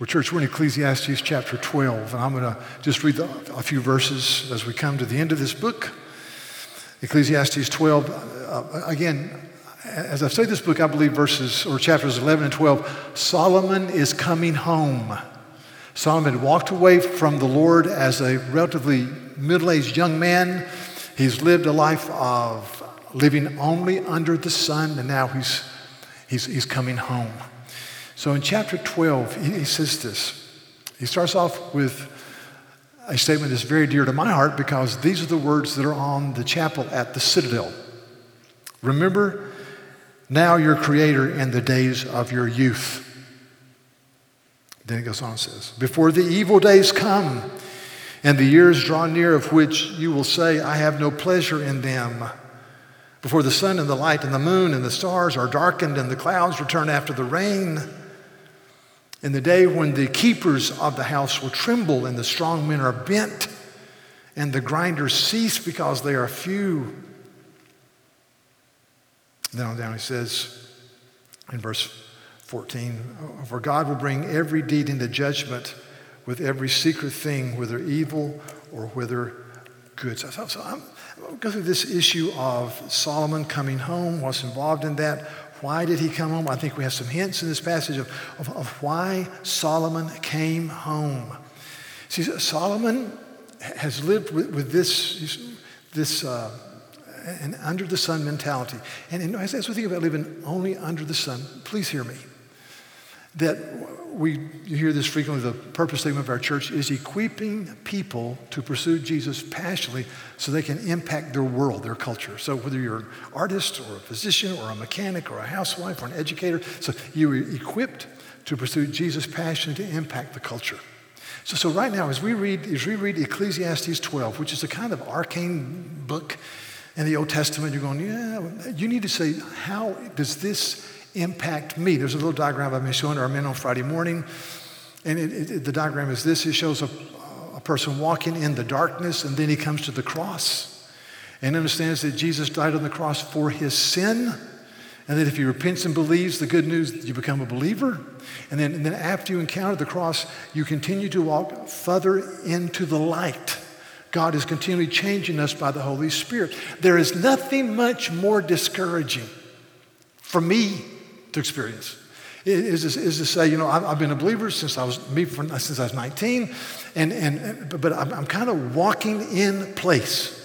Well, church, we're in Ecclesiastes chapter 12, and I'm going to just read the, a few verses as we come to the end of this book. Ecclesiastes 12, uh, again, as I've studied this book, I believe verses or chapters 11 and 12, Solomon is coming home. Solomon walked away from the Lord as a relatively middle aged young man. He's lived a life of living only under the sun, and now he's, he's, he's coming home. So in chapter 12, he, he says this. He starts off with a statement that's very dear to my heart because these are the words that are on the chapel at the Citadel. Remember now your Creator in the days of your youth. Then it goes on and says, Before the evil days come and the years draw near of which you will say, I have no pleasure in them. Before the sun and the light and the moon and the stars are darkened and the clouds return after the rain in the day when the keepers of the house will tremble and the strong men are bent and the grinders cease because they are few. Then on down he says in verse 14, For God will bring every deed into judgment with every secret thing, whether evil or whether good. So, so I'm, I'm going through this issue of Solomon coming home, what's involved in that, why did he come home? I think we have some hints in this passage of, of, of why Solomon came home. See, Solomon has lived with, with this, this uh, an under the sun mentality. And, and as, as we think about living only under the sun, please hear me. That we hear this frequently, the purpose statement of our church is equipping people to pursue Jesus passionately so they can impact their world, their culture. So whether you're an artist or a physician or a mechanic or a housewife or an educator, so you are equipped to pursue Jesus passionately to impact the culture. So, so right now, as we read, as we read Ecclesiastes 12, which is a kind of arcane book in the Old Testament, you're going, yeah, you need to say, how does this impact me? There's a little diagram I've been showing our men on Friday morning. And it, it, the diagram is this it shows a, a person walking in the darkness, and then he comes to the cross and understands that Jesus died on the cross for his sin. And that if he repents and believes the good news, you become a believer. And then, and then after you encounter the cross, you continue to walk further into the light. God is continually changing us by the Holy Spirit. There is nothing much more discouraging for me to experience. Is, is, is to say, you know, I've, I've, been a believer since I was me from, uh, since I was 19, and, and uh, but I'm, I'm kind of walking in place.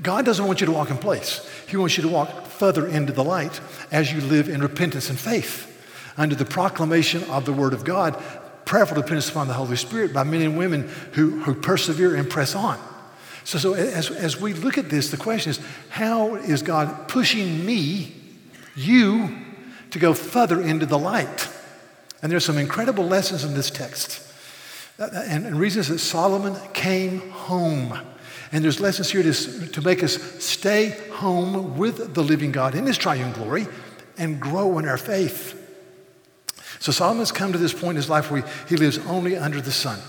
God doesn't want you to walk in place. He wants you to walk further into the light as you live in repentance and faith under the proclamation of the Word of God, prayerful dependence upon the Holy Spirit by men and women who, who persevere and press on. So, so as, as we look at this, the question is how is God pushing me, you, to go further into the light. And there's some incredible lessons in this text. Uh, uh, and, and reasons that Solomon came home. And there's lessons here to, to make us stay home with the living God in his triune glory and grow in our faith. So Solomon's come to this point in his life where he, he lives only under the sun.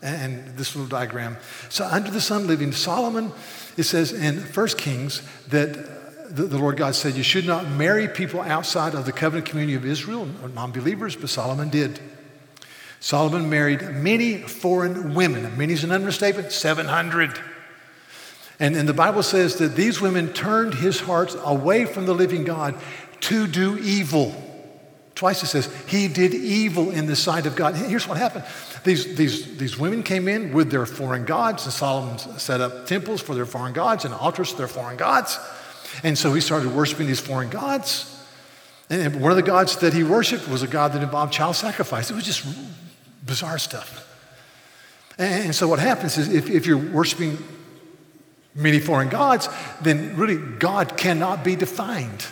And this little diagram. So under the sun living, Solomon, it says in 1 Kings that the, the, Lord God said, You should not marry people outside of the covenant community of Israel, non believers, but Solomon did. Solomon married many foreign women. Many is an understatement, 700. And, and the Bible says that these women turned his heart away from the living God to do evil. Twice it says, he did evil in the sight of God. Here's what happened. These, these, these women came in with their foreign gods, and Solomon set up temples for their foreign gods and altars to their foreign gods. And so he started worshiping these foreign gods. And one of the gods that he worshiped was a god that involved child sacrifice. It was just bizarre stuff. And so what happens is if, if you're worshiping many foreign gods, then really God cannot be defined.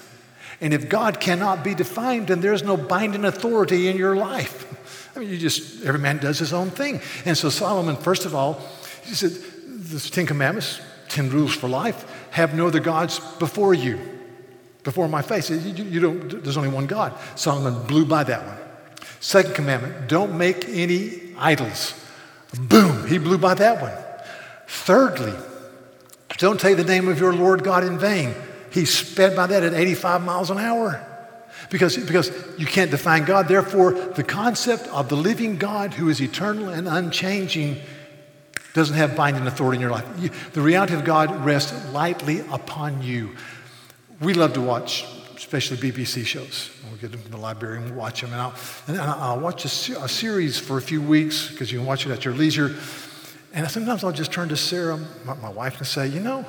And if God cannot be defined, then there's no binding authority in your life. I mean, you just, every man does his own thing. And so Solomon, first of all, he said, the Ten Commandments, 10 rules for life have no other gods before you, before my face. You, you don't, there's only one God. Solomon blew by that one. Second commandment don't make any idols. Boom, he blew by that one. Thirdly, don't take the name of your Lord God in vain. He sped by that at 85 miles an hour. Because, because you can't define God. Therefore, the concept of the living God who is eternal and unchanging doesn't have binding authority in your life. You, the reality of God rests lightly upon you. We love to watch, especially BBC shows. We'll get them from the library and we'll watch them. And I'll, and I'll watch a, a series for a few weeks because you can watch it at your leisure. And sometimes I'll just turn to Sarah, my, my wife, and say, you know,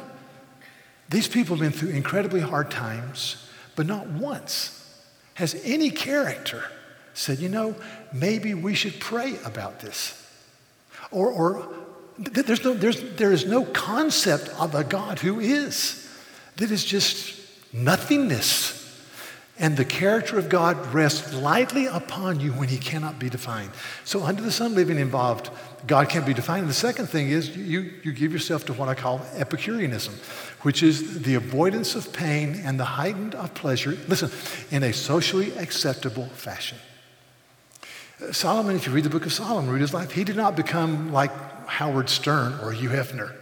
these people have been through incredibly hard times, but not once has any character said, you know, maybe we should pray about this. Or, or there's no, there's, there is no concept of a God who is. That is just nothingness. And the character of God rests lightly upon you when he cannot be defined. So, under the sun living involved, God can't be defined. And the second thing is you, you give yourself to what I call Epicureanism, which is the avoidance of pain and the heightened of pleasure, listen, in a socially acceptable fashion. Solomon, if you read the book of Solomon, read his life, he did not become like Howard Stern or Hugh Hefner.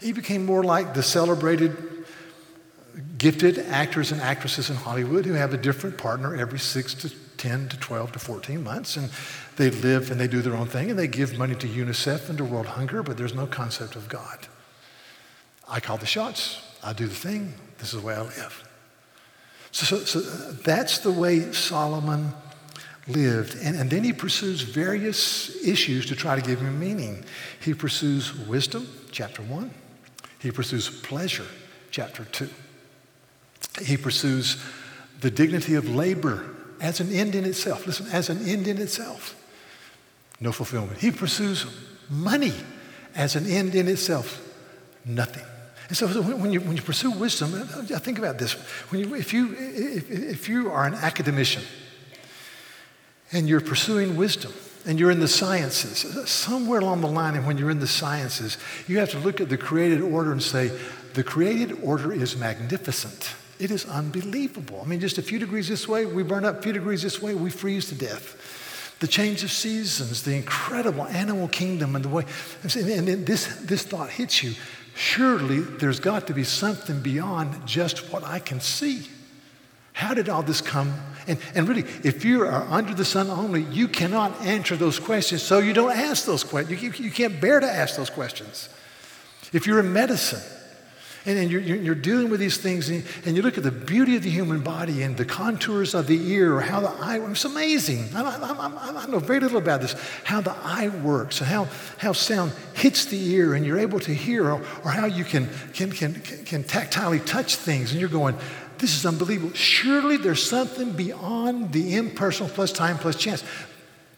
He became more like the celebrated, gifted actors and actresses in Hollywood who have a different partner every six to 10 to 12 to 14 months. And they live and they do their own thing and they give money to UNICEF and to World Hunger, but there's no concept of God. I call the shots. I do the thing. This is the way I live. So, so, so that's the way Solomon lived. And, and then he pursues various issues to try to give him meaning. He pursues wisdom, chapter one. He pursues pleasure, chapter two. He pursues the dignity of labor as an end in itself. Listen, as an end in itself. No fulfillment. He pursues money as an end in itself. Nothing. And so when you, when you pursue wisdom, think about this. When you, if, you, if, if you are an academician, and you're pursuing wisdom and you're in the sciences, somewhere along the line, and when you're in the sciences, you have to look at the created order and say, the created order is magnificent. It is unbelievable. I mean, just a few degrees this way, we burn up, a few degrees this way, we freeze to death. The change of seasons, the incredible animal kingdom, and the way, and then this, this thought hits you. Surely there's got to be something beyond just what I can see. How did all this come? And, and really, if you are under the sun only, you cannot answer those questions, so you don't ask those questions. You, you, you can't bear to ask those questions. If you're in medicine, and, and you're, you're, dealing with these things, and, and, you look at the beauty of the human body and the contours of the ear, or how the eye It's amazing. I, I, I, know very little about this. How the eye works, and how, how sound hits the ear, and you're able to hear, or, or how you can, can, can, can tactilely touch things, and you're going, this is unbelievable. Surely there's something beyond the impersonal plus time plus chance.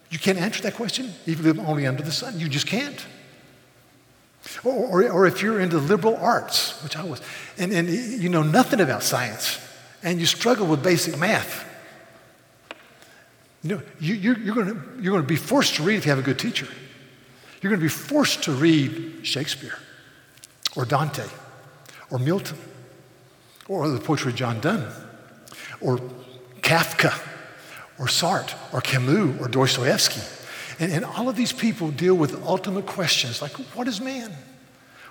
You can't answer that question if you live only under the sun. You just can't. Or, or, or, if you're into liberal arts, which I was, and, and you know nothing about science, and you struggle with basic math, you know, you, you're, you're going you're going to be forced to read if you have a good teacher. You're going to be forced to read Shakespeare or Dante or Milton or the poetry of John Donne, or Kafka, or Sartre, or Camus, or Dostoevsky. And, and all of these people deal with ultimate questions like what is man?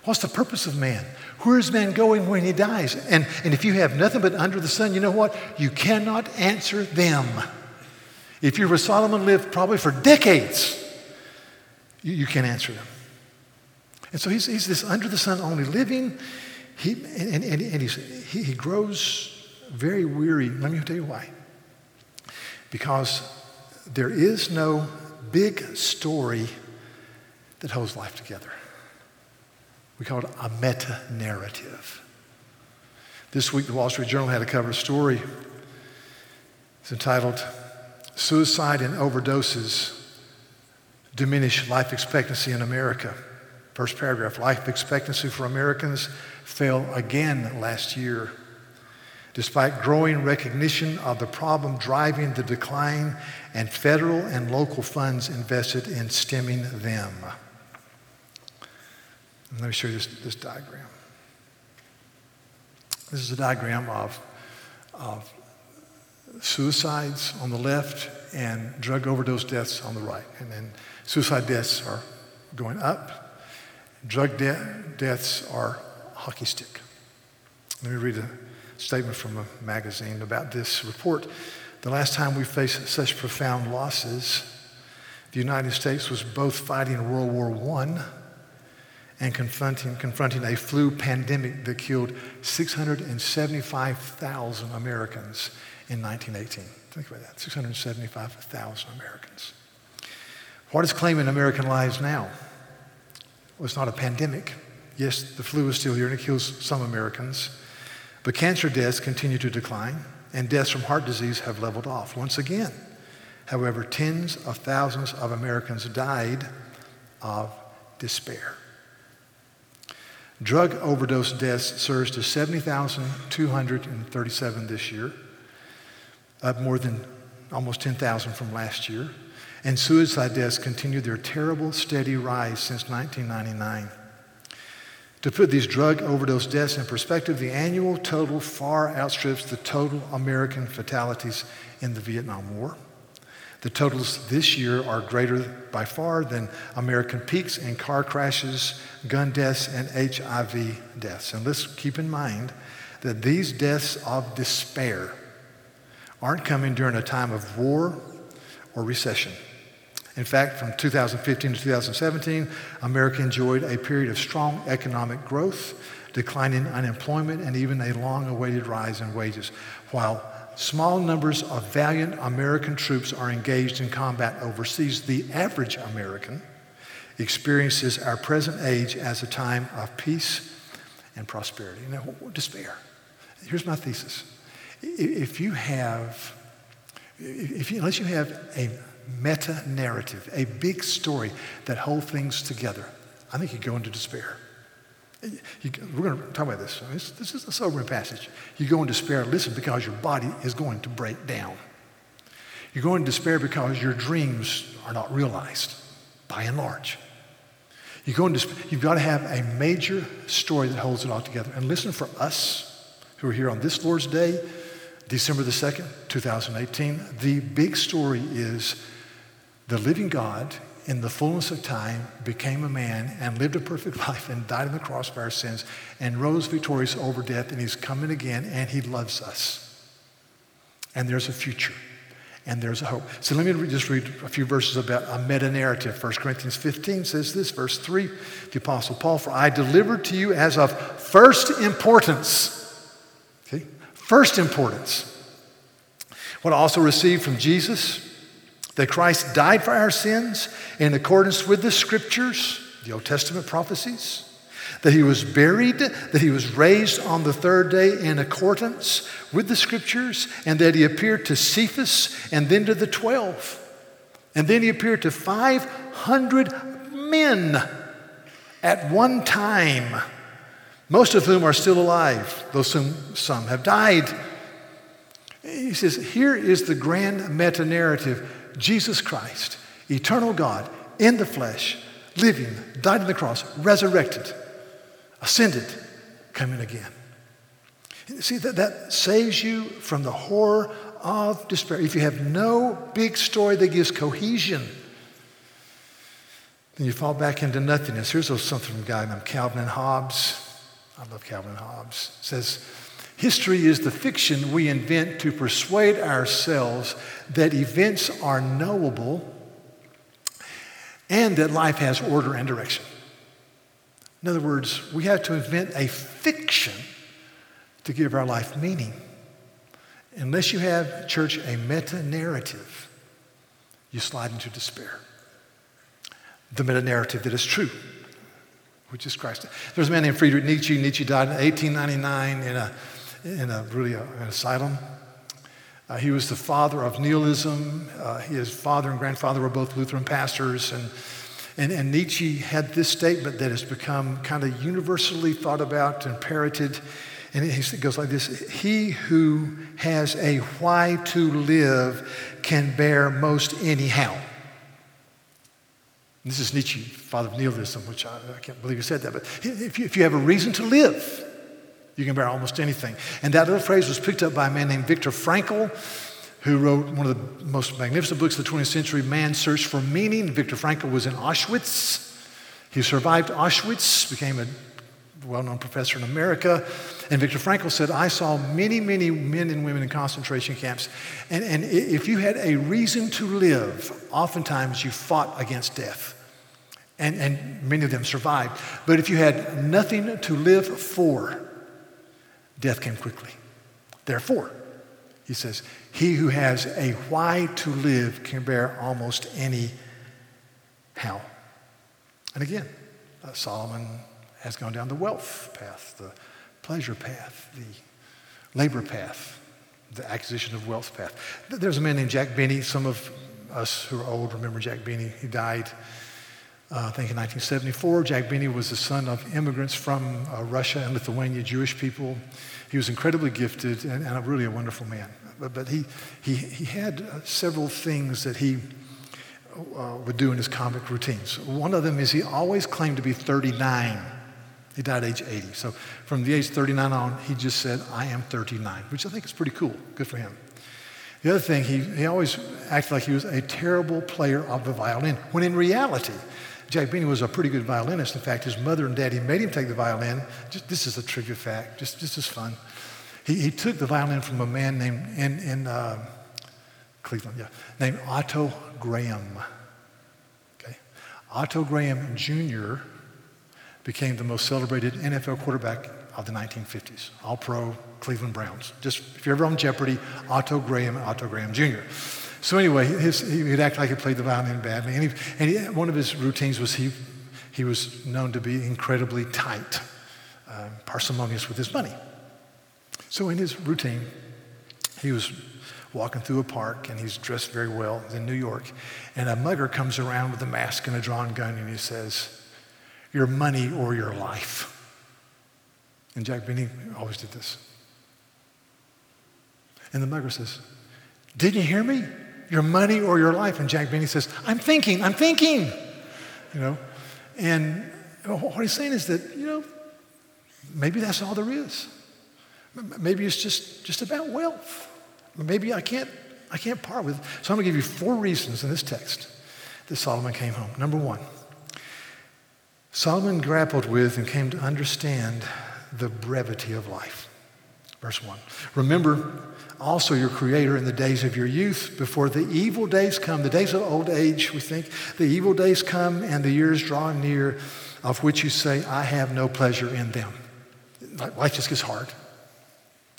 What's the purpose of man? Where is man going when he dies? And, and if you have nothing but under the sun, you know what? You cannot answer them. If you were Solomon lived probably for decades, you, you can't answer them. And so he's, he's this under the sun only living he, and, and, and he, he grows very weary. Let me tell you why. Because there is no big story that holds life together. We call it a meta narrative. This week, the Wall Street Journal had a cover story. It's entitled Suicide and Overdoses Diminish Life Expectancy in America. First paragraph Life expectancy for Americans fell again last year. Despite growing recognition of the problem driving the decline and federal and local funds invested in stemming them. And let me show you this, this diagram. This is a diagram of, of suicides on the left and drug overdose deaths on the right. And then suicide deaths are going up, drug de- deaths are hockey stick. Let me read a, statement from a magazine about this report. The last time we faced such profound losses, the United States was both fighting World War I and confronting, confronting a flu pandemic that killed 675,000 Americans in 1918. Think about that 675,000 Americans. What is claiming American lives now? It's not a pandemic. Yes, the flu is still here and it kills some Americans. But cancer deaths continue to decline, and deaths from heart disease have leveled off once again. However, tens of thousands of Americans died of despair. Drug overdose deaths surged to 70,237 this year, up more than almost 10,000 from last year. And suicide deaths continue their terrible, steady rise since 1999. To put these drug overdose deaths in perspective, the annual total far outstrips the total American fatalities in the Vietnam War. The totals this year are greater by far than American peaks in car crashes, gun deaths, and HIV deaths. And let's keep in mind that these deaths of despair aren't coming during a time of war or recession. In fact, from 2015 to 2017, America enjoyed a period of strong economic growth, declining unemployment, and even a long awaited rise in wages, while Small numbers of valiant American troops are engaged in combat overseas. The average American experiences our present age as a time of peace and prosperity. Now, despair. Here's my thesis. If you have, if you, unless you have a meta narrative, a big story that holds things together, I think you go into despair. You, we're going to talk about this. this. This is a sobering passage. You go in despair, listen, because your body is going to break down. You go in despair because your dreams are not realized, by and large. You go in despair, you've got to have a major story that holds it all together. And listen, for us who are here on this Lord's Day, December the 2nd, 2018, the big story is the living God in the fullness of time, became a man and lived a perfect life and died on the cross for our sins and rose victorious over death, and he's coming again, and he loves us. And there's a future, and there's a hope. So let me just read a few verses about a meta narrative. 1 Corinthians 15 says this, verse 3, the Apostle Paul, For I delivered to you as of first importance. First importance. What I also received from Jesus that Christ died for our sins in accordance with the scriptures, the Old Testament prophecies, that he was buried, that he was raised on the third day in accordance with the scriptures, and that he appeared to Cephas and then to the 12. And then he appeared to 500 men at one time, most of whom are still alive, though some, some have died. He says, Here is the grand meta narrative Jesus Christ, eternal God, in the flesh, living, died on the cross, resurrected, ascended, coming again. See, that, that saves you from the horror of despair. If you have no big story that gives cohesion, then you fall back into nothingness. Here's something from a guy named Calvin and Hobbes. I love Calvin Hobbes. Says, History is the fiction we invent to persuade ourselves that events are knowable and that life has order and direction. In other words, we have to invent a fiction to give our life meaning. Unless you have, church, a meta narrative, you slide into despair. The meta narrative that is true, which is Christ. There's a man named Friedrich Nietzsche. Nietzsche died in 1899 in a in a really a, an asylum. Uh, he was the father of nihilism. Uh, his father and grandfather were both Lutheran pastors. And, and, and Nietzsche had this statement that has become kind of universally thought about and parroted. And it goes like this He who has a why to live can bear most anyhow. This is Nietzsche, father of nihilism, which I, I can't believe he said that. But if you, if you have a reason to live, you can bear almost anything. And that little phrase was picked up by a man named Viktor Frankl, who wrote one of the most magnificent books of the 20th century, Man's Search for Meaning. Viktor Frankl was in Auschwitz. He survived Auschwitz, became a well-known professor in America. And Viktor Frankl said, I saw many, many men and women in concentration camps. And, and if you had a reason to live, oftentimes you fought against death. And, and many of them survived. But if you had nothing to live for, death came quickly. Therefore, he says, he who has a why to live can bear almost any how. And again, uh, Solomon has gone down the wealth path, the pleasure path, the labor path, the acquisition of wealth path. There's a man named Jack Benny. Some of us who are old remember Jack Benny. He died, uh, I think, in 1974. Jack Benny was the son of immigrants from uh, Russia and Lithuania, Jewish people. He was incredibly gifted and, and a really a wonderful man. But, but he, he, he had uh, several things that he uh, would do in his comic routines. One of them is he always claimed to be 39 he died age 80. So from the age 39 on, he just said, I am 39, which I think is pretty cool. Good for him. The other thing, he, he always acted like he was a terrible player of the violin, when in reality, Jack Benny was a pretty good violinist. In fact, his mother and daddy made him take the violin. Just, this is a trivia fact, just, this is fun. He, he took the violin from a man named in, in uh, Cleveland, yeah, named Otto Graham. Okay? Otto Graham Jr became the most celebrated NFL quarterback of the 1950s, all pro Cleveland Browns. Just if you're ever on Jeopardy, Otto Graham, Otto Graham Jr. So anyway, his, he'd act like he played the violin badly. And, he, and he, one of his routines was he, he was known to be incredibly tight, uh, parsimonious with his money. So in his routine, he was walking through a park and he's dressed very well in New York. And a mugger comes around with a mask and a drawn gun and he says, your money or your life. And Jack Benny always did this. And the mugger says, Didn't you hear me? Your money or your life? And Jack Benny says, I'm thinking, I'm thinking. You know? And what he's saying is that, you know, maybe that's all there is. Maybe it's just, just about wealth. Maybe I can't, I can't part with. So I'm going to give you four reasons in this text that Solomon came home. Number one, Solomon grappled with and came to understand the brevity of life. Verse 1. Remember also your Creator in the days of your youth, before the evil days come, the days of old age, we think, the evil days come and the years draw near, of which you say, I have no pleasure in them. Life just gets hard.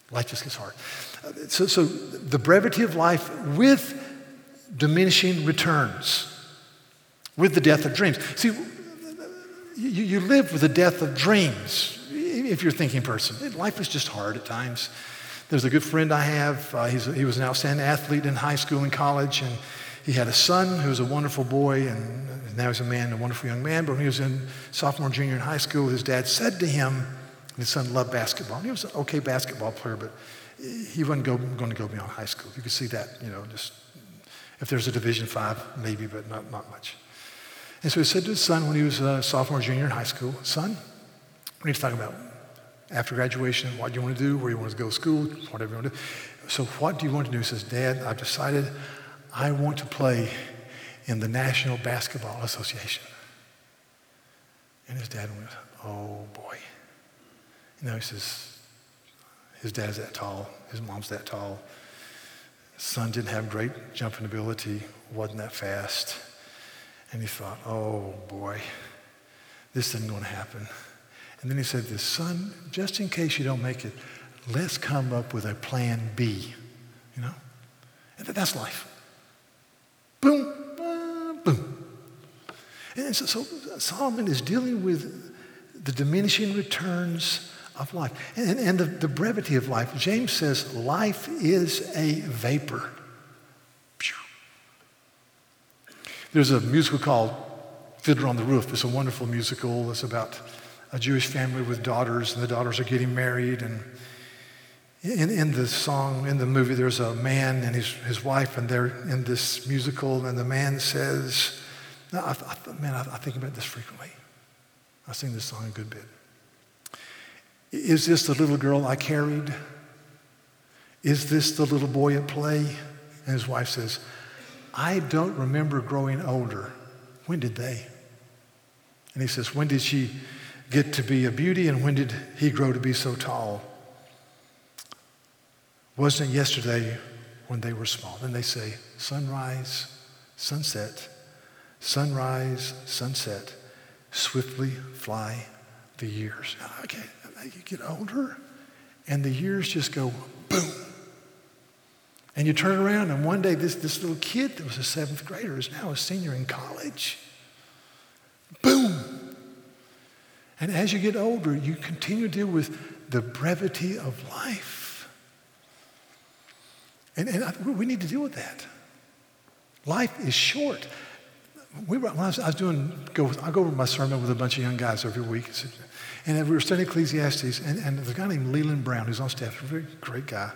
Life just gets hard. So, so the brevity of life with diminishing returns, with the death of dreams. See, you, you live with the death of dreams if you're a thinking person. Life is just hard at times. There's a good friend I have. Uh, he was an outstanding athlete in high school and college, and he had a son who was a wonderful boy, and now he's a man, a wonderful young man. But when he was in sophomore, junior in high school, his dad said to him, his son loved basketball. And He was an okay basketball player, but he wasn't go, going to go beyond high school. You could see that, you know, just if there's a Division Five, maybe, but not, not much. And so he said to his son when he was a sophomore, junior in high school, son, we need to talk about after graduation, what do you want to do, where you want to go to school, whatever you want to do. So what do you want to do? He says, Dad, I've decided I want to play in the National Basketball Association. And his dad went, oh boy. You know, he says, his dad's that tall, his mom's that tall. Son didn't have great jumping ability, wasn't that fast. And he thought, oh boy, this isn't going to happen. And then he said this, son, just in case you don't make it, let's come up with a plan B. You know? And that's life. Boom, boom. And so, so Solomon is dealing with the diminishing returns of life and, and the, the brevity of life. James says life is a vapor. There's a musical called Fiddler on the Roof. It's a wonderful musical. It's about a Jewish family with daughters, and the daughters are getting married. And in, in the song, in the movie, there's a man and his, his wife, and they're in this musical, and the man says, I, I, Man, I, I think about this frequently. I sing this song a good bit. Is this the little girl I carried? Is this the little boy at play? And his wife says, I don't remember growing older. When did they? And he says, When did she get to be a beauty and when did he grow to be so tall? Wasn't it yesterday when they were small? Then they say, sunrise, sunset, sunrise, sunset, swiftly fly the years. Okay, you get older and the years just go boom. And you turn around, and one day this, this little kid that was a seventh grader is now a senior in college. Boom. And as you get older, you continue to deal with the brevity of life. And, and I, we need to deal with that. Life is short. We were, when I was, I was doing, go, I go over my sermon with a bunch of young guys every week. And we were studying Ecclesiastes, and, and there's a guy named Leland Brown who's on staff, a very great guy.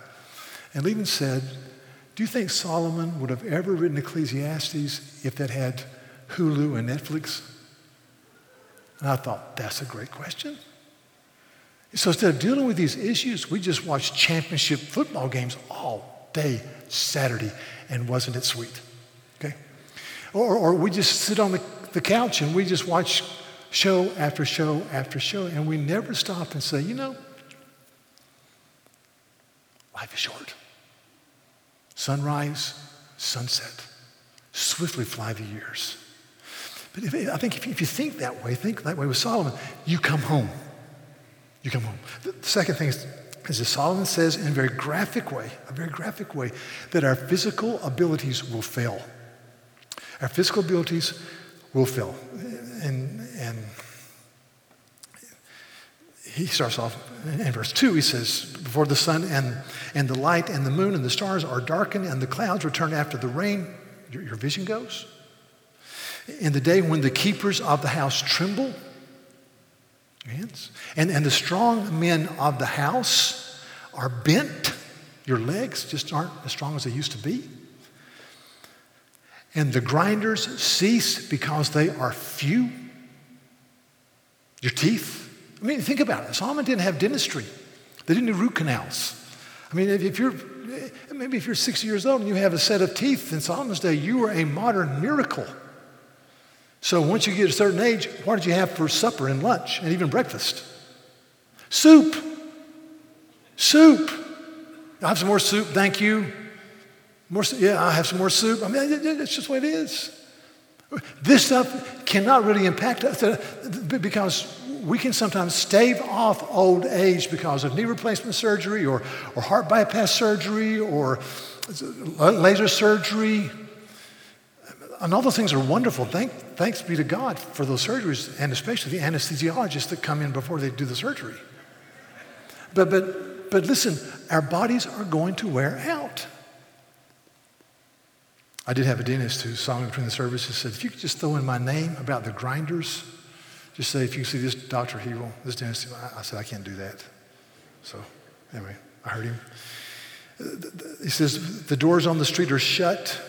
And Leland said, Do you think Solomon would have ever written Ecclesiastes if that had Hulu and Netflix? And I thought, That's a great question. So instead of dealing with these issues, we just watched championship football games all day Saturday, and wasn't it sweet? Okay? Or, or we just sit on the, the couch and we just watch show after show after show, and we never stop and say, you know, life is short. Sunrise, sunset, swiftly fly the years. But if, I think if you, think that way, think that way with Solomon, you come home. You come home. The, the second thing is, is that Solomon says in a very graphic way, a very graphic way, that our physical abilities will fail. Our physical abilities will fail. And, and he starts off Uh, in verse 2, he says, Before the sun and, and the light and the moon and the stars are darkened and the clouds return after the rain, your, your vision goes. In the day when the keepers of the house tremble, your hands, and, and the strong men of the house are bent, your legs just aren't as strong as they used to be. And the grinders cease because they are few. Your teeth. I mean, think about it. Solomon didn't have dentistry. They didn't do root canals. I mean, if you're maybe if you're 60 years old and you have a set of teeth in Solomon's day, you were a modern miracle. So once you get a certain age, what did you have for supper and lunch and even breakfast? Soup. Soup. I have some more soup, thank you. More, yeah, I have some more soup. I mean, it's just the way it is. This stuff cannot really impact us uh, because we can sometimes stave off old age because of knee replacement surgery or, or heart bypass surgery or laser surgery and all those things are wonderful. Thank, thanks be to God for those surgeries, and especially the anesthesiologists that come in before they do the surgery. But, but, but listen, our bodies are going to wear out. I did have a dentist who saw me between the services said, if you could just throw in my name about the grinders, just say, if you see this Dr. Hebel, this dentist, I, I said, I can't do that. So anyway, I heard him. He says, the doors on the street are shut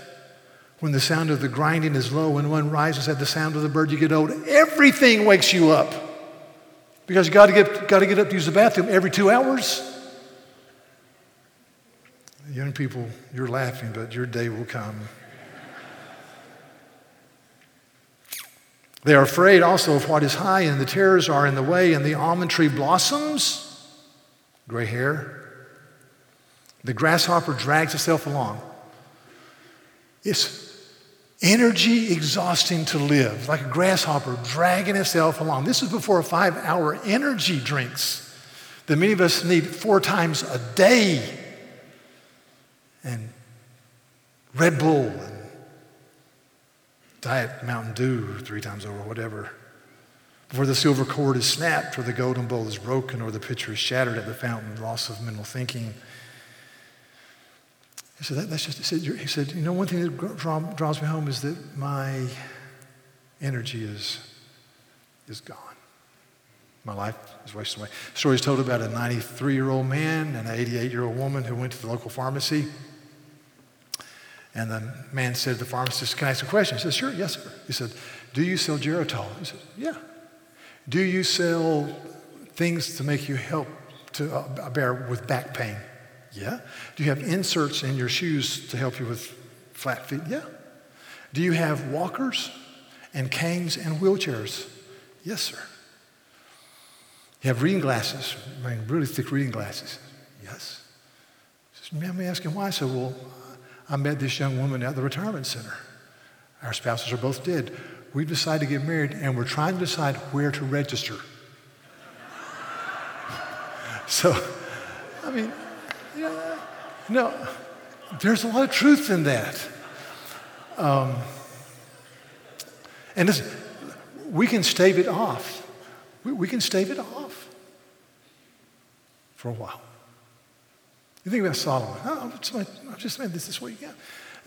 when the sound of the grinding is low, when one rises at the sound of the bird, you get old. Everything wakes you up because you got to get, got to get up to use the bathroom every two hours. Young people, you're laughing, but your day will come. They are afraid also of what is high, and the terrors are in the way, and the almond tree blossoms, gray hair. The grasshopper drags itself along. It's energy exhausting to live, like a grasshopper dragging itself along. This is before five hour energy drinks that many of us need four times a day. And Red Bull Diet Mountain Dew three times over, whatever. Before the silver cord is snapped, or the golden bowl is broken, or the pitcher is shattered at the fountain, loss of mental thinking. He said, that, that's just, he said, he said, you know, one thing that draw, draws me home is that my energy is, is gone. My life is wasting away. Stories told about a 93 year old man and an 88 year old woman who went to the local pharmacy. And the man said to the pharmacist, Can I ask a question? He said, Sure, yes, sir. He said, Do you sell Geritol? He said, Yeah. Do you sell things to make you help to uh, bear with back pain? Yeah. Do you have inserts in your shoes to help you with flat feet? Yeah. Do you have walkers and canes and wheelchairs? Yes, sir. You have reading glasses, I mean, really thick reading glasses. Yes. He says, me ask him why. I said, well, I met this young woman at the retirement center. Our spouses are both dead. We've decided to get married, and we're trying to decide where to register. so, I mean, yeah, no, there's a lot of truth in that. Um, and listen, we can stave it off. We, we can stave it off for a while. You think about Solomon. Oh, I just made this this week. Yeah.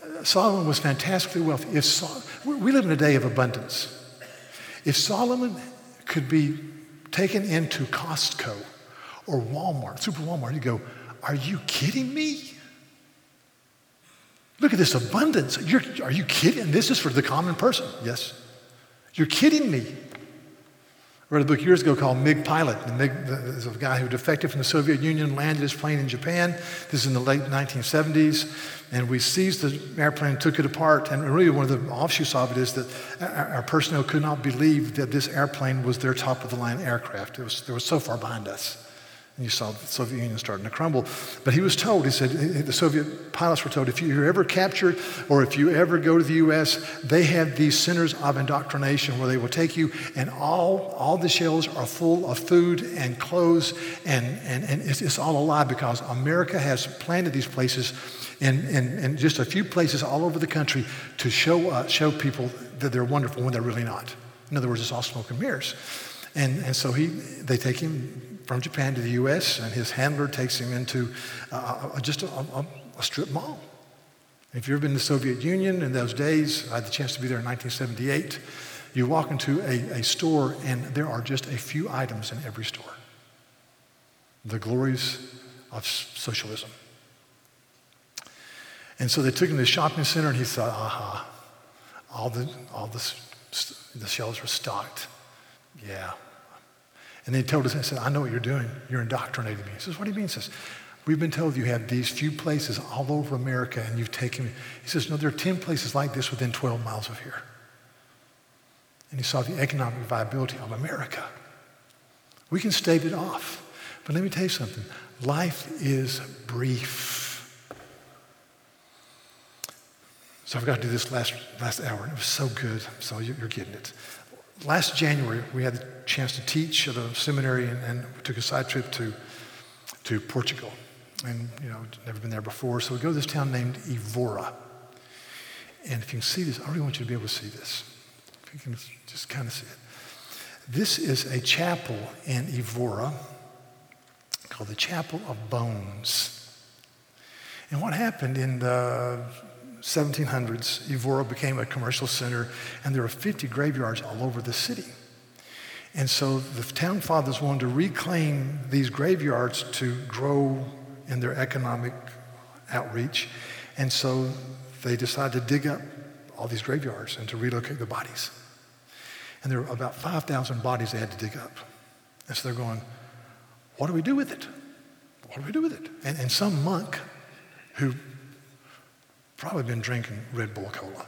Uh, Solomon was fantastically wealthy. If Sol- we live in a day of abundance. If Solomon could be taken into Costco or Walmart, Super Walmart, you go, Are you kidding me? Look at this abundance. You're, are you kidding? This is for the common person. Yes. You're kidding me. I read a book years ago called MiG Pilot. And MiG is a guy who defected from the Soviet Union, landed his plane in Japan. This is in the late 1970s. And we seized the airplane, took it apart. And really, one of the offshoots of it is that our, personnel could not believe that this airplane was their top of the line aircraft. It was, it was so far behind us. And you saw the Soviet Union starting to crumble. But he was told, he said, the Soviet pilots were told, if you're ever captured or if you ever go to the U.S., they have these centers of indoctrination where they will take you and all, all the shells are full of food and clothes and, and, and it's, it's all a lie because America has planted these places in, in, in just a few places all over the country to show, uh, show people that they're wonderful when they're really not. In other words, it's all smoke and mirrors. And, and so he, they take him from Japan to the U.S., and his handler takes him into uh, uh just a, a, a, strip mall. If you've ever been to the Soviet Union in those days, I had the chance to be there in 1978. You walk into a, a store, and there are just a few items in every store. The glories of socialism. And so they took him to the shopping center, and he thought, aha, all the, all the, the shelves were stocked. Yeah, and they told us, I said, I know what you're doing. You're indoctrinating me. He says, What do you mean? He says, We've been told you have these few places all over America and you've taken me. He says, No, there are 10 places like this within 12 miles of here. And he saw the economic viability of America. We can stave it off. But let me tell you something life is brief. So I've got to do this last, last hour, and it was so good. So you're getting it last January, we had the chance to teach at a seminary and, and took a side trip to, to Portugal. And, you know, never been there before. So we go to this town named Evora. And if you can see this, I really want you to be able to see this. If you can just kind of see it. This is a chapel in Evora called the Chapel of Bones. And what happened in the 1700s, Evora became a commercial center, and there were 50 graveyards all over the city. And so the town fathers wanted to reclaim these graveyards to grow in their economic outreach. And so they decided to dig up all these graveyards and to relocate the bodies. And there were about 5,000 bodies they had to dig up. And so they're going, what do we do with it? What do we do with it? And, and some monk who probably been drinking Red Bull Cola,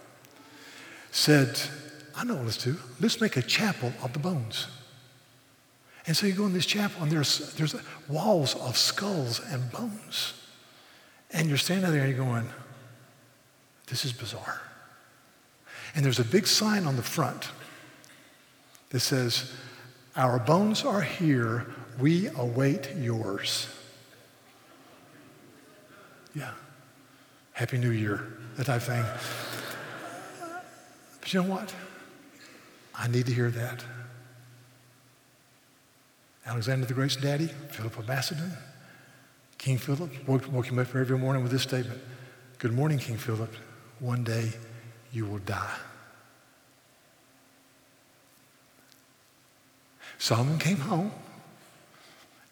said, I know what let's do. Let's make a chapel of the bones. And so you go in this chapel, and there's, there's walls of skulls and bones. And you're standing there and you're going, this is bizarre. And there's a big sign on the front that says, Our bones are here. We await yours. Yeah. Happy New Year, that type thing. But you know what? I need to hear that. Alexander the Great's daddy, Philip of Macedon, King Philip, woke, woke him up every morning with this statement Good morning, King Philip. One day you will die. Solomon came home,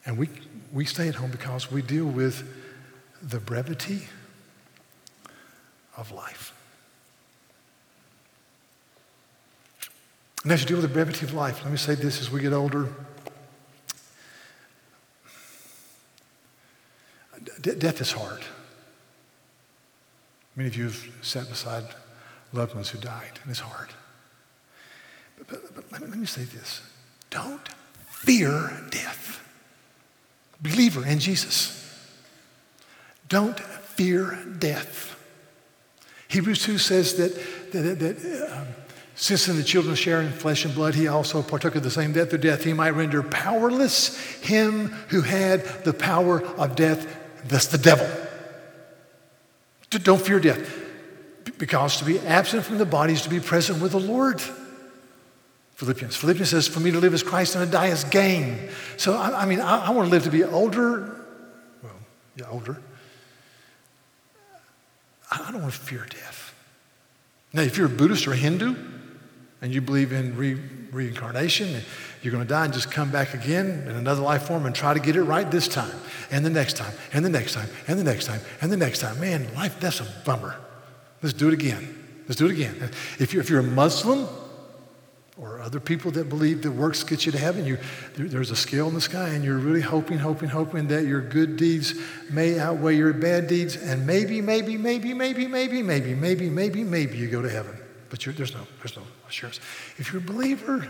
and we, we stay at home because we deal with the brevity of life. And as you deal with the brevity of life, let me say this as we get older. Death is hard. Many of you have sat beside loved ones who died, and it's hard. But, but, but let, me, let me say this don't fear death. Believer in Jesus. Don't fear death. Hebrews 2 says that, that, that um, since in the children of sharing flesh and blood, he also partook of the same death of death, he might render powerless him who had the power of death, That's the devil. Don't fear death, because to be absent from the body is to be present with the Lord. Philippians. Philippians says, For me to live is Christ and to die is gain. So, I, I mean, I, I want to live to be older. Well, yeah, older. I don't want to fear death. Now, if you're a Buddhist or a Hindu and you believe in re- reincarnation, you're going to die and just come back again in another life form and try to get it right this time, and the next time, and the next time, and the next time, and the next time. Man, life, that's a bummer. Let's do it again. Let's do it again. If you're, if you're a Muslim, or other people that believe that works get you to heaven. You, there, there's a scale in the sky, and you're really hoping, hoping, hoping that your good deeds may outweigh your bad deeds, and maybe, maybe, maybe, maybe, maybe, maybe, maybe, maybe, maybe you go to heaven. But there's no, there's no assurance. If you're a believer,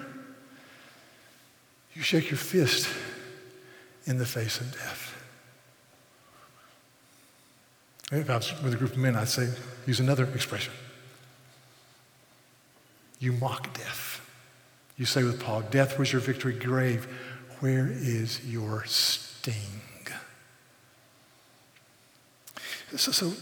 you shake your fist in the face of death. If I was with a group of men, I'd say, use another expression. You mock death. You say with Paul, Death was your victory, grave. Where is your sting? So, so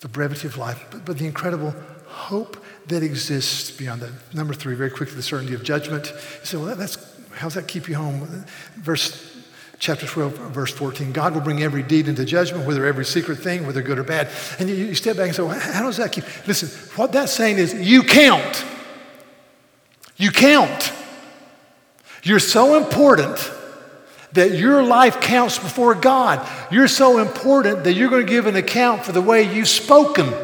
the brevity of life, but, but, the incredible hope that exists beyond that. Number three, very quickly, the certainty of judgment. You say, well, that's, how's that keep you home? Verse chapter 12, verse 14. God will bring every deed into judgment, whether every secret thing, whether good or bad. And you, you step back and say, well, how does that keep? Listen, what that's saying is you count. You count. You're so important that your life counts before God. You're so important that you're going to give an account for the way you've spoken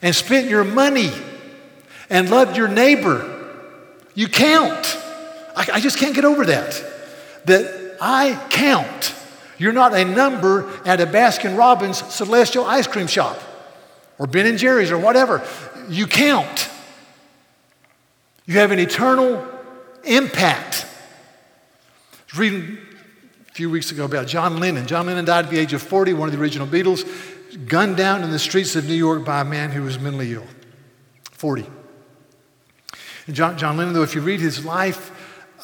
and spent your money and loved your neighbor. You count. I, I just can't get over that. That I count. You're not a number at a Baskin Robbins celestial ice cream shop or Ben and Jerry's or whatever. You count. You have an eternal impact. I was reading a few weeks ago about John Lennon. John Lennon died at the age of 40, one of the original Beatles, gunned down in the streets of New York by a man who was mentally ill. 40. And John, John Lennon, though, if you read his life,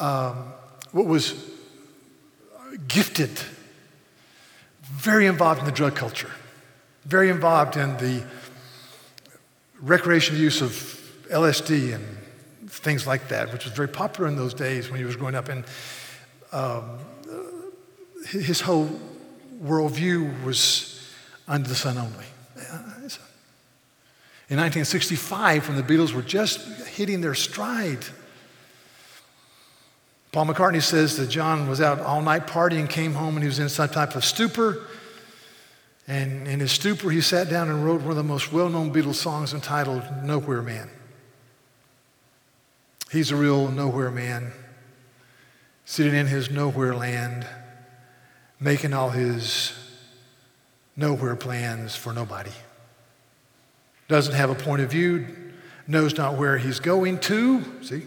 um, what was gifted, very involved in the drug culture, very involved in the recreational use of LSD and things like that, which was very popular in those days when he was growing up. And um, his whole worldview was under the sun only. In 1965, when the Beatles were just hitting their stride, Paul McCartney says that John was out all night partying, came home, and he was in some type of stupor. And in his stupor, he sat down and wrote one of the most well known Beatles songs entitled Nowhere Man. He's a real nowhere man, sitting in his nowhere land, making all his nowhere plans for nobody. Doesn't have a point of view, knows not where he's going to. See?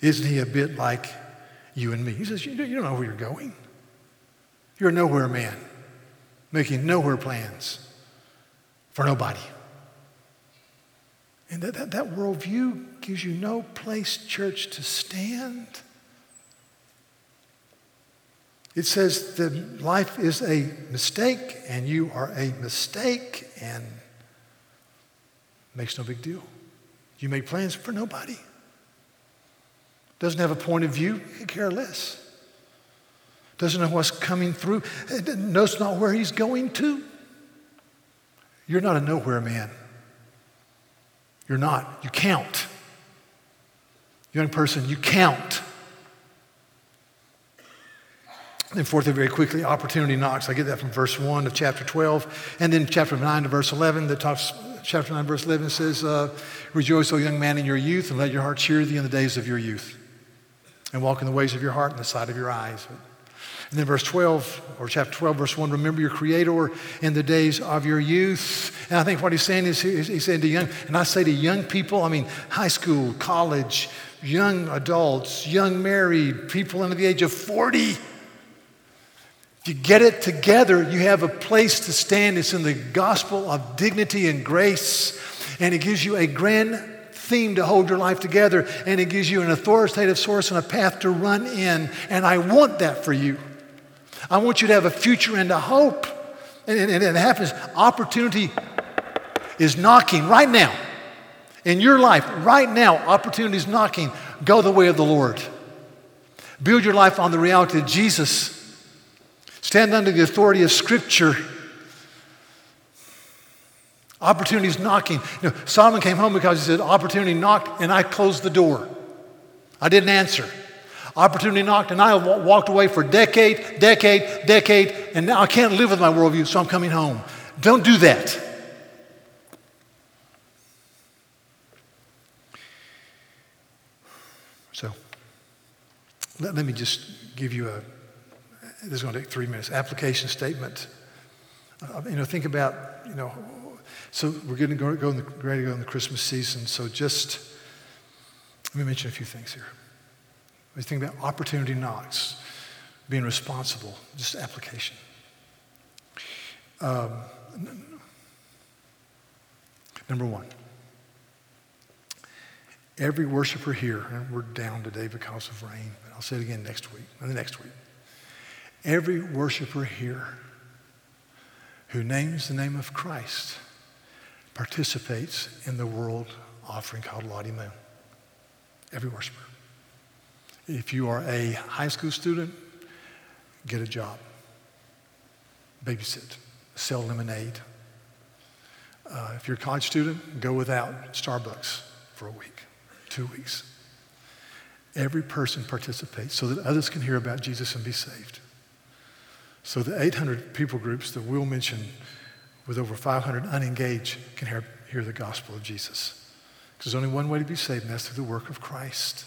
Isn't he a bit like you and me? He says, You don't know where you're going. You're a nowhere man, making nowhere plans for nobody. And that, that, that worldview gives you no place, church, to stand. It says that life is a mistake and you are a mistake and makes no big deal. You make plans for nobody. Doesn't have a point of view, care less. Doesn't know what's coming through, knows not where he's going to. You're not a nowhere man. You're not. You count. Young person, you count. Then, fourthly, very quickly, opportunity knocks. I get that from verse 1 of chapter 12. And then chapter 9 to verse 11, that talks, chapter 9, verse 11 says, uh, Rejoice, O young man, in your youth, and let your heart cheer thee in the days of your youth. And walk in the ways of your heart and the sight of your eyes. And then verse 12, or chapter 12, verse 1, remember your Creator in the days of your youth. And I think what he's saying is, he's saying to young, and I say to young people, I mean high school, college, young adults, young married, people under the age of 40. If you get it together, you have a place to stand. It's in the gospel of dignity and grace, and it gives you a grand theme to hold your life together, and it gives you an authoritative source and a path to run in. And I want that for you. I want you to have a future and a hope. And, and, and it happens, opportunity is knocking right now. In your life, right now, opportunity is knocking. Go the way of the Lord. Build your life on the reality of Jesus. Stand under the authority of Scripture. Opportunity is knocking. You know, Solomon came home because he said, Opportunity knocked, and I closed the door. I didn't answer. Opportunity knocked, and I walked away for decade, decade, decade, and now I can't live with my worldview, so I'm coming home. Don't do that. So, let, let me just give you a, this is going to take three minutes, application statement. Uh, you know, think about, you know, so we're going to go, go in the, ready to go in the Christmas season, so just, let me mention a few things here. We think about opportunity knocks, being responsible, just application. Um, number one, every worshiper here, and we're down today because of rain, but I'll say it again next week, and the next week. Every worshiper here who names the name of Christ participates in the world offering called Moon. Every worshiper. If you are a high school student, get a job, babysit, sell lemonade. Uh, if you're a college student, go without Starbucks for a week, two weeks. Every person participates so that others can hear about Jesus and be saved. So the 800 people groups that we'll mention with over 500 unengaged can hear, hear the gospel of Jesus. Because there's only one way to be saved, and that's through the work of Christ.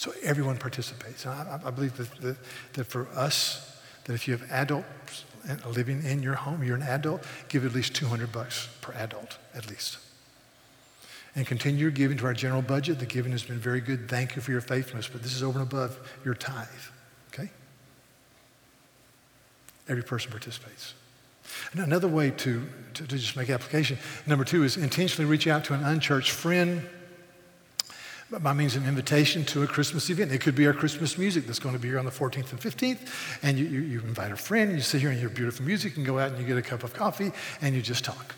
So everyone participates. I, I believe that, that, that, for us, that if you have adults living in your home, you're an adult, give at least 200 bucks per adult, at least. And continue your giving to our general budget. The giving has been very good. Thank you for your faithfulness, but this is over and above your tithe, okay? Every person participates. And another way to, to, to just make application, number two, is intentionally reach out to an unchurched friend by means of invitation to a Christmas event. It could be our Christmas music that's going to be here on the 14th and 15th. And you, you, you invite a friend, and you sit here and hear beautiful music, and go out and you get a cup of coffee, and you just talk.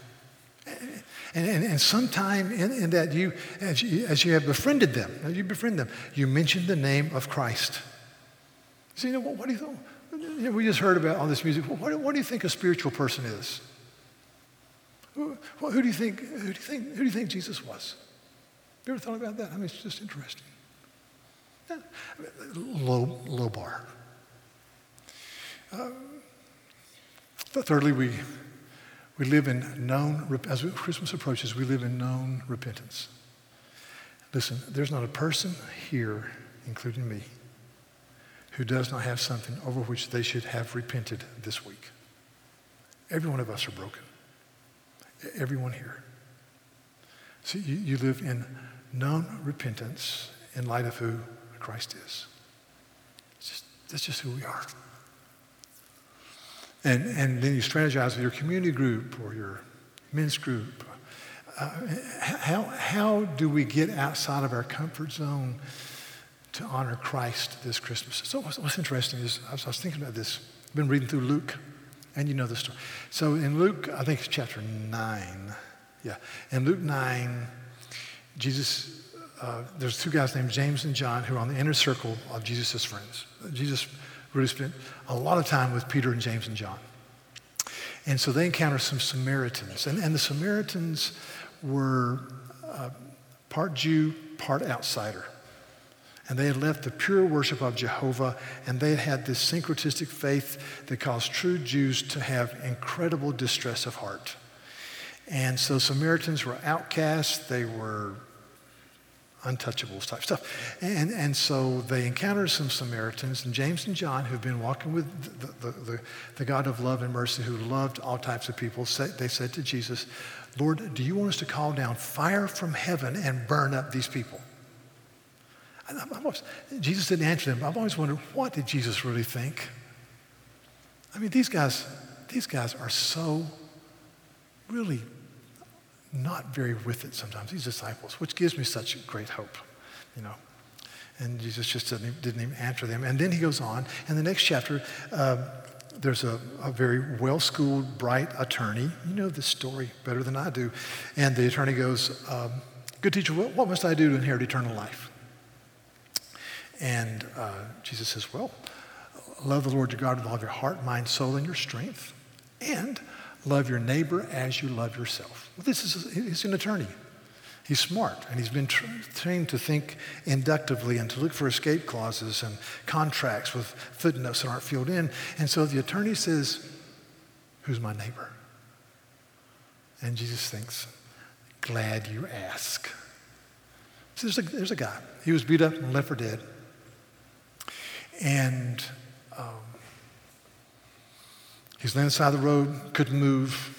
And, and, and sometime in, in that you as, you, as you have befriended them, as you befriend them, you mention the name of Christ. So, you know, what, what do you think? You know, we just heard about all this music. What, what do you think a spiritual person is? Who, who, do you think, who, do you think, who do you think Jesus was? You ever thought about that? I mean, it's just interesting. Low, low bar. Uh, thirdly, we, we live in known, as Christmas approaches, we live in known repentance. Listen, there's not a person here, including me, who does not have something over which they should have repented this week. Every one of us are broken. Everyone here. See, you, you live in known repentance in light of who Christ is. Just, that's just who we are. And, and then you strategize with your community group or your men's group. Uh, how, how do we get outside of our comfort zone to honor Christ this Christmas? So what's, what's interesting is I was, I was, thinking about this. I've been reading through Luke, and you know the story. So in Luke, I think it's chapter 9. Yeah. In Luke 9, Jesus, uh, there's two guys named James and John who are on the inner circle of Jesus' friends. Jesus really spent a lot of time with Peter and James and John. And so they encounter some Samaritans. And, and the Samaritans were uh, part Jew, part outsider. And they had left the pure worship of Jehovah, and they had had this syncretistic faith that caused true Jews to have incredible distress of heart. And so Samaritans were outcasts, they were untouchables type stuff. And, and so they encountered some Samaritans, and James and John, who've been walking with the, the, the, the God of love and mercy, who loved all types of people, they said to Jesus, Lord, do you want us to call down fire from heaven and burn up these people? Always, Jesus didn't answer them. I've always wondered, what did Jesus really think? I mean, these guys, these guys are so really not very with it sometimes, these disciples, which gives me such great hope, you know. And Jesus just didn't, didn't even answer them. And then he goes on. In the next chapter, uh, there's a, a very well schooled, bright attorney. You know this story better than I do. And the attorney goes, um, Good teacher, what, what, must I do to inherit eternal life? And uh, Jesus says, Well, love the Lord your God with all of your heart, mind, soul, and your strength. And love your neighbor as you love yourself. This is, he's an attorney. He's smart, and he's been tra- trained to think inductively and to look for escape clauses and contracts with footnotes that aren't filled in. And so the attorney says, Who's my neighbor? And Jesus thinks, Glad you ask. So there's a, there's a guy. He was beat up and left for dead. And um, he's laying side of the road, couldn't move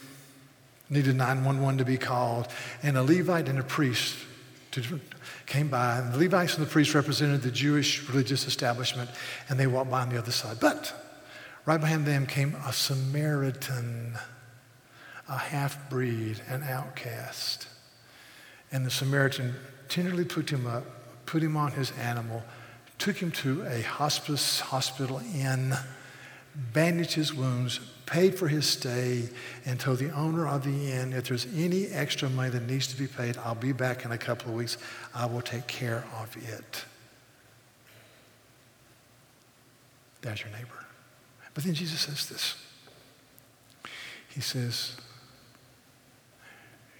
needed 911 to be called, and a Levite and a priest to, came by. And the Levites and the priests represented the Jewish religious establishment, and they walked by on the other side. But right behind them came a Samaritan, a half breed, an outcast. And the Samaritan tenderly put him up, put him on his animal, took him to a hospice, hospital inn bandaged his wounds, paid for his stay, and told the owner of the inn, if there's any extra money that needs to be paid, I'll be back in a couple of weeks. I will take care of it. That's your neighbor. But then Jesus says this. He says,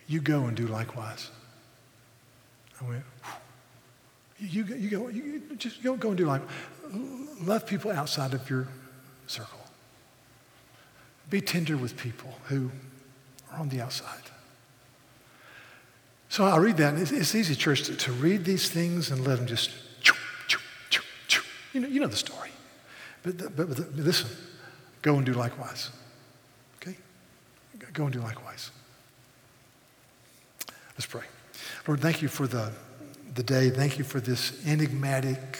You go and do likewise. I went, you, you, go, you just go, go and do like, love people outside of your circle. Be tender with people who are on the outside. So I read that, and it's, it's easy, church, to, to, read these things and let them just, choo, choo, choo, choo. You, know, you know the story. But, the, but, but listen, go and do likewise. Okay? Go and do likewise. Let's pray. Lord, thank you for the, the day. Thank you for this enigmatic,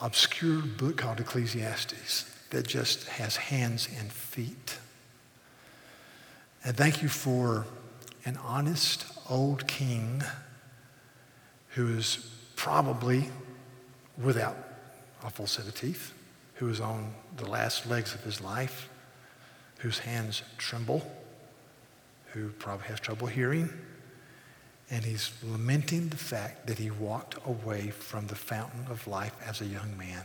obscure book called Ecclesiastes that just has hands and feet. And thank you for an honest old king who is probably without a full set of teeth, who is on the last legs of his life, whose hands tremble, who probably has trouble hearing and he's lamenting the fact that he walked away from the fountain of life as a young man.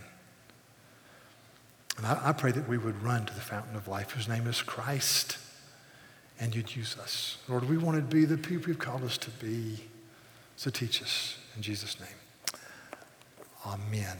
And I, I, pray that we would run to the fountain of life, whose name is Christ, and you'd use us. Lord, we want to be the people you've called us to be. So teach us in Jesus' name. Amen.